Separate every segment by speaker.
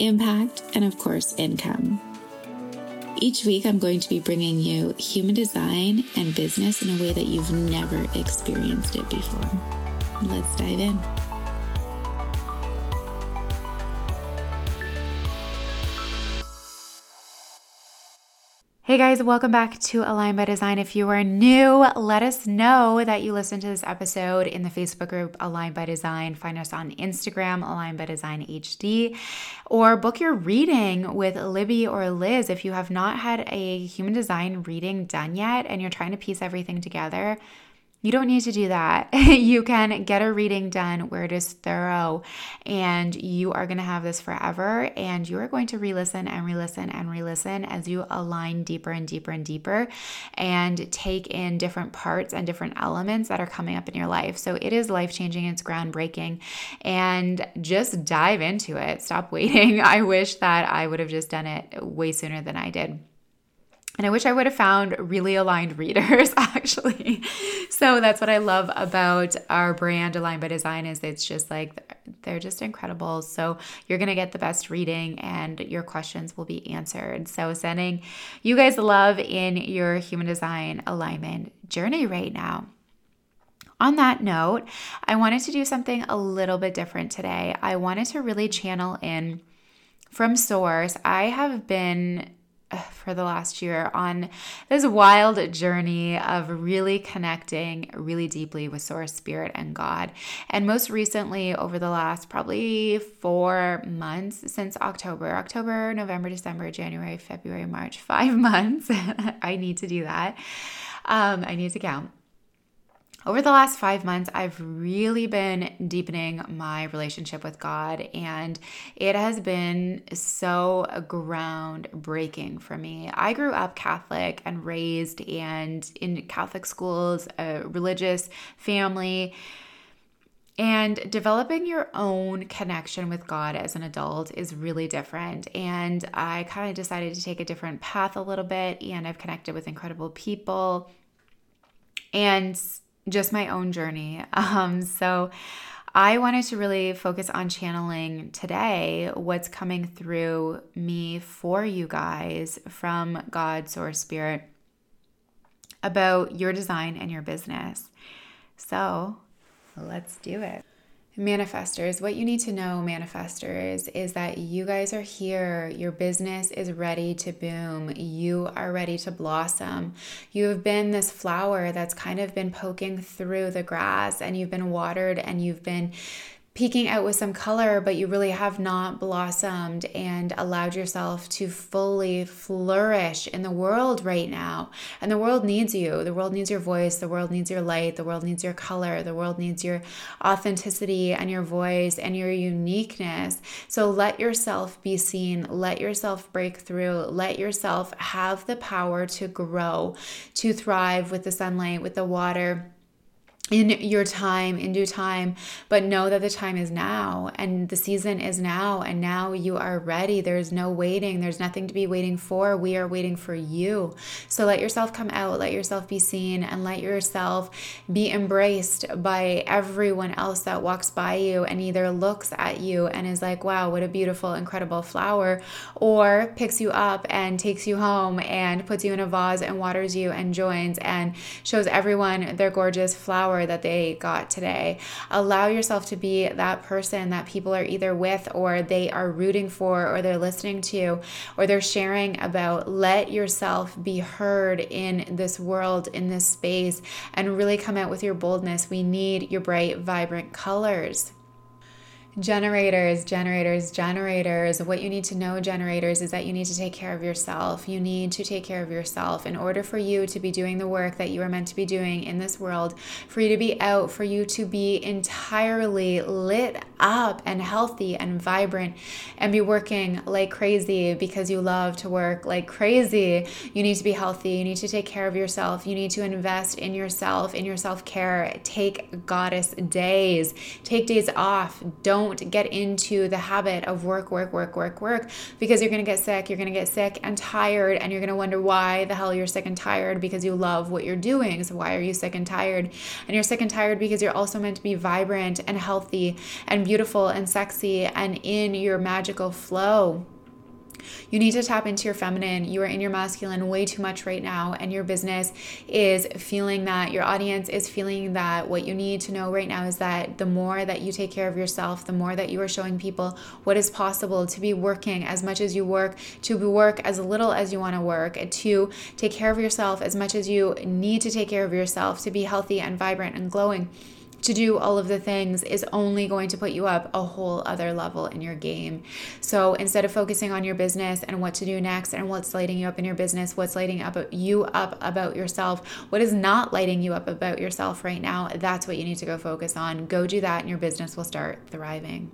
Speaker 1: impact, and of course, income. Each week, I'm going to be bringing you human design and business in a way that you've never experienced it before. Let's dive in. Hey guys, welcome back to Align by Design. If you are new, let us know that you listened to this episode in the Facebook group Align by Design. Find us on Instagram, Align by Design HD, or book your reading with Libby or Liz. If you have not had a human design reading done yet and you're trying to piece everything together, you don't need to do that. you can get a reading done where it is thorough and you are going to have this forever and you are going to re listen and re listen and re listen as you align deeper and deeper and deeper and take in different parts and different elements that are coming up in your life. So it is life changing, it's groundbreaking, and just dive into it. Stop waiting. I wish that I would have just done it way sooner than I did. And I wish I would have found really aligned readers actually. So that's what I love about our brand Aligned by Design is it's just like they're just incredible. So you're to get the best reading and your questions will be answered. So sending you guys love in your human design alignment journey right now. On that note, I wanted to do something a little bit different today. I wanted to really channel in from source. I have been for the last year on this wild journey of really connecting really deeply with Source Spirit and God. And most recently, over the last probably four months since October, October, November, December, January, February, March, five months. I need to do that. Um, I need to count over the last five months, I've really been deepening my relationship with God, and it has been so groundbreaking for me. I grew up Catholic and raised and in Catholic schools, a religious family. And developing your own connection with God as an adult is really different. And I kind of decided to take a different path a little bit, and I've connected with incredible people. And just my own journey. Um, so I wanted to really focus on channeling today what's coming through me for you guys from God, Source Spirit about your design and your business. So let's do it. Manifestors, what you need to know, manifestors, is that you guys are here. Your business is ready to boom. You are ready to blossom. You have been this flower that's kind of been poking through the grass and you've been watered and you've been peeking out with some color, but you really have not blossomed and allowed yourself to fully flourish in the world right now. And the world needs you. The world needs your voice. The world needs your light. The world needs your color. The world needs your authenticity and your voice and your uniqueness. So let yourself be seen. Let yourself break through. Let yourself have the power to grow, to thrive with the sunlight, with the water in your time, in due time, but know that the time is now and the season is now, and now you are ready. There's no waiting, there's nothing to be waiting for. We are waiting for you. So let yourself come out, let yourself be seen, and let yourself be embraced by everyone else that walks by you and either looks at you and is like, wow, what a beautiful, incredible flower, or picks you up and takes you home and puts you in a vase and waters you and joins and shows everyone their gorgeous flower that they got today. Allow yourself to be that person that people are either with or they are rooting for or they're listening to or they're sharing about. Let yourself be heard in this world, in this space, and really come out with your boldness. We need your bright, vibrant colors. Generators, generators, generators. What you need to know, generators, is that you need to take care of yourself. You need to take care of yourself in order for you to be doing the work that you are meant to be doing in this world, for you to be out, for you to be entirely lit up and healthy and vibrant and be working like crazy because you love to work like crazy. You need to be healthy. You need to take care of yourself. You need to invest in yourself, in your self care. Take goddess days, take days off. Don't don't get into the habit of work, work, work, work, work because you're going to get sick. You're going to get sick and tired, and you're going to wonder why the hell you're sick and tired because you love what you're doing. So, why are you sick and tired? And you're sick and tired because you're also meant to be vibrant and healthy and beautiful and sexy and in your magical flow. You need to tap into your feminine. You are in your masculine way too much right now, and your business is feeling that, your audience is feeling that. What you need to know right now is that the more that you take care of yourself, the more that you are showing people what is possible to be working as much as you work, to work as little as you want to work, to take care of yourself as much as you need to take care of yourself, to be healthy and vibrant and glowing to do all of the things is only going to put you up a whole other level in your game. So instead of focusing on your business and what to do next and what's lighting you up in your business, what's lighting up you up about yourself, what is not lighting you up about yourself right now, that's what you need to go focus on. Go do that and your business will start thriving.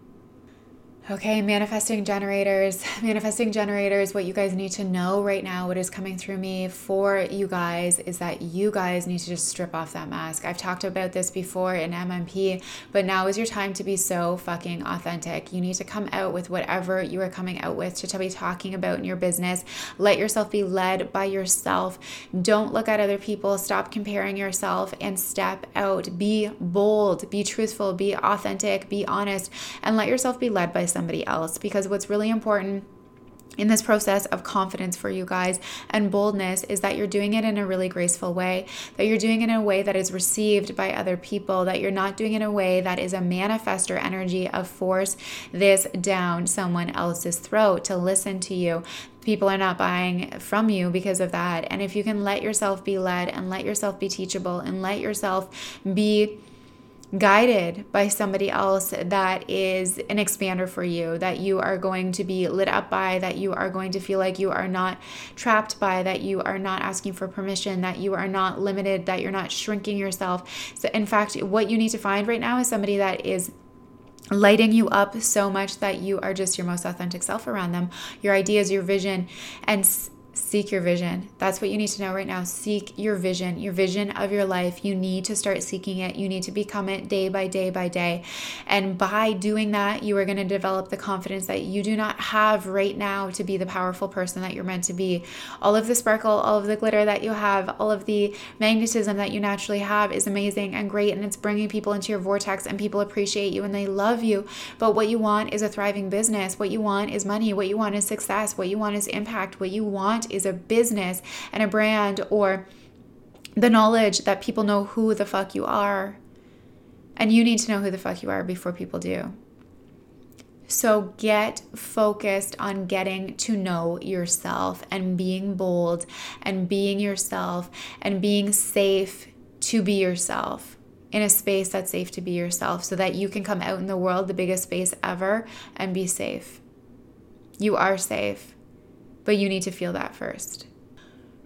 Speaker 1: Okay, manifesting generators, manifesting generators, what you guys need to know right now, what is coming through me for you guys is that you guys need to just strip off that mask. I've talked about this before in MMP, but now is your time to be so fucking authentic. You need to come out with whatever you are coming out with to be talking about in your business. Let yourself be led by yourself. Don't look at other people. Stop comparing yourself and step out. Be bold, be truthful, be authentic, be honest, and let yourself be led by somebody else because what's really important in this process of confidence for you guys and boldness is that you're doing it in a really graceful way, that you're doing it in a way that is received by other people, that you're not doing it in a way that is a manifester energy of force this down someone else's throat to listen to you. People are not buying from you because of that. And if you can let yourself be led and let yourself be teachable and let yourself be guided by somebody else that is an expander for you, that you are going to be lit up by, that you are going to feel like you are not trapped by, that you are not asking for permission, that you are not limited, that you're not shrinking yourself. So, in fact, what you need to find right now is somebody that is lighting you up so much that you are just your most authentic self around them, your ideas, your vision, and seek your vision. That's what you need to know right now. Seek your vision, your vision of your life. You need to start seeking it. You need to become it day by day by day. And by doing that, you are going to develop the confidence that you do not have right now to be the powerful person that you're meant to be. All of the sparkle, all of the glitter that you have, all of the magnetism that you naturally have is amazing and great. And it's bringing people into your vortex, and people appreciate you and they love you. But what you want is a thriving business. What you want is money. What you want is success. What you want is impact. What you want is a business and a brand or the knowledge that people know who the fuck you are. And you need to know who the fuck you are before people do. So get focused on getting to know yourself and being bold and being yourself and being safe to be yourself in a space that's safe to be yourself so that you can come out in the world, the biggest space ever, and be safe. You are safe but you need to feel that first.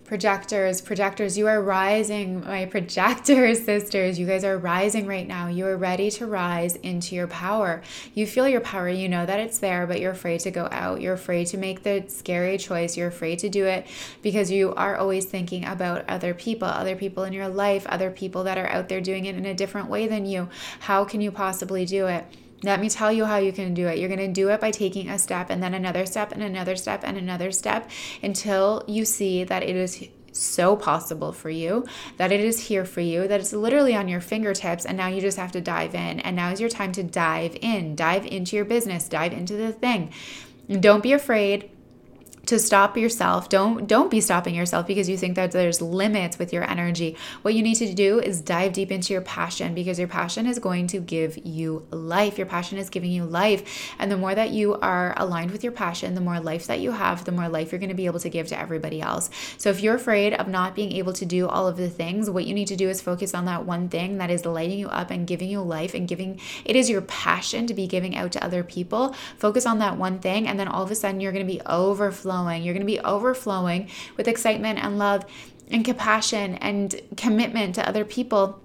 Speaker 1: Projectors, projectors, you are rising, my projectors, sisters. You guys are rising right now. You are ready to rise into your power. You feel your power, you know that it's there, but you're afraid to go out. You're afraid to make the scary choice. You're afraid to do it because you are always thinking about other people, other people in your life, other people that are out there doing it in a different way than you. How can you possibly do it? Let me tell you how you can do it. You're going to do it by taking a step and then another step and another step and another step until you see that it is so possible for you, that it is here for you, that it's literally on your fingertips, and now you just have to dive in. And now is your time to dive in, dive into your business, dive into the thing. Don't be afraid to stop yourself. Don't don't be stopping yourself because you think that there's limits with your energy. What you need to do is dive deep into your passion because your passion is going to give you life. Your passion is giving you life. And the more that you are aligned with your passion, the more life that you have, the more life you're going to be able to give to everybody else. So if you're afraid of not being able to do all of the things, what you need to do is focus on that one thing that is lighting you up and giving you life and giving it is your passion to be giving out to other people. Focus on that one thing and then all of a sudden you're going to be overflowing. You're going to be overflowing with excitement and love and compassion and commitment to other people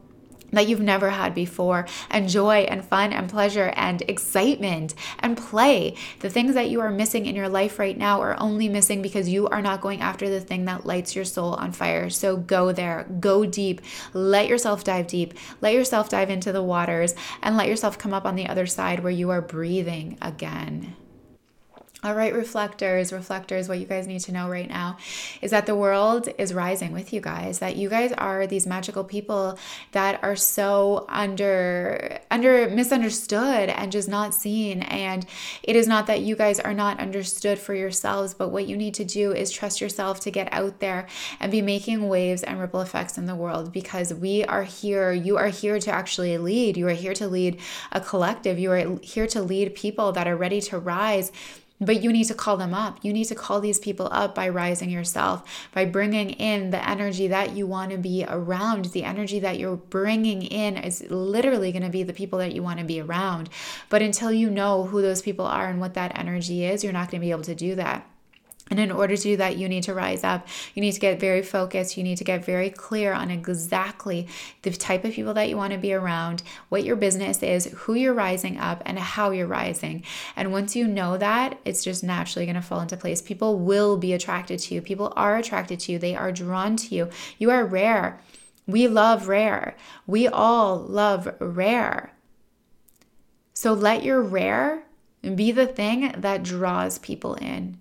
Speaker 1: that you've never had before, and joy and fun and pleasure and excitement and play. The things that you are missing in your life right now are only missing because you are not going after the thing that lights your soul on fire. So go there, go deep, let yourself dive deep, let yourself dive into the waters, and let yourself come up on the other side where you are breathing again. All right, reflectors, reflectors, what you guys need to know right now is that the world is rising with you guys, that you guys are these magical people that are so under under misunderstood and just not seen. And it is not that you guys are not understood for yourselves, but what you need to do is trust yourself to get out there and be making waves and ripple effects in the world because we are here. You are here to actually lead. You are here to lead a collective. You are here to lead people that are ready to rise but you need to call them up. You need to call these people up by rising yourself, by bringing in the energy that you want to be around. The energy that you're bringing in is literally going to be the people that you want to be around. But until you know who those people are and what that energy is, you're not going to be able to do that. And in order to do that, you need to rise up. You need to get very focused. You need to get very clear on exactly the type of people that you want to be around, what your business is, who you're rising up, and how you're rising. And once you know that, it's just naturally going to fall into place. People will be attracted to you. People are attracted to you. They are drawn to you. You are rare. We love rare. We all love rare. So let your rare be the thing that draws people in.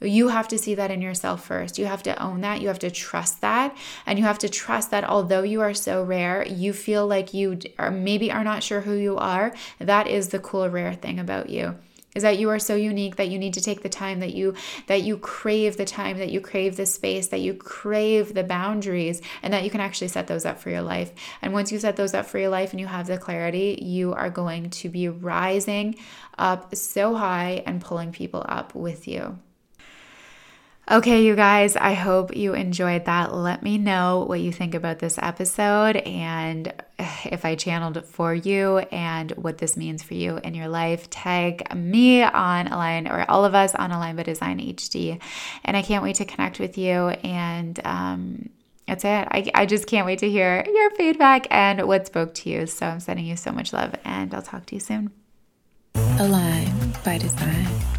Speaker 1: You have to see that in yourself first. You have to own that. You have to trust that. And you have to trust that although you are so rare, you feel like you are maybe are not sure who you are. That is the cool, rare thing about you is that you are so unique that you need to take the time that you that you crave the time that you crave the space that you crave the boundaries and that you can actually set those up for your life and once you set those up for your life and you have the clarity you are going to be rising up so high and pulling people up with you Okay, you guys, I hope you enjoyed that. Let me know what you think about this episode and if I channeled for you and what this means for you in your life. Tag me on Align or all of us on Align by Design HD. And I can't wait to connect with you. And um, that's it. I, I just can't wait to hear your feedback and what spoke to you. So I'm sending you so much love, and I'll talk to you soon.
Speaker 2: Align by Design.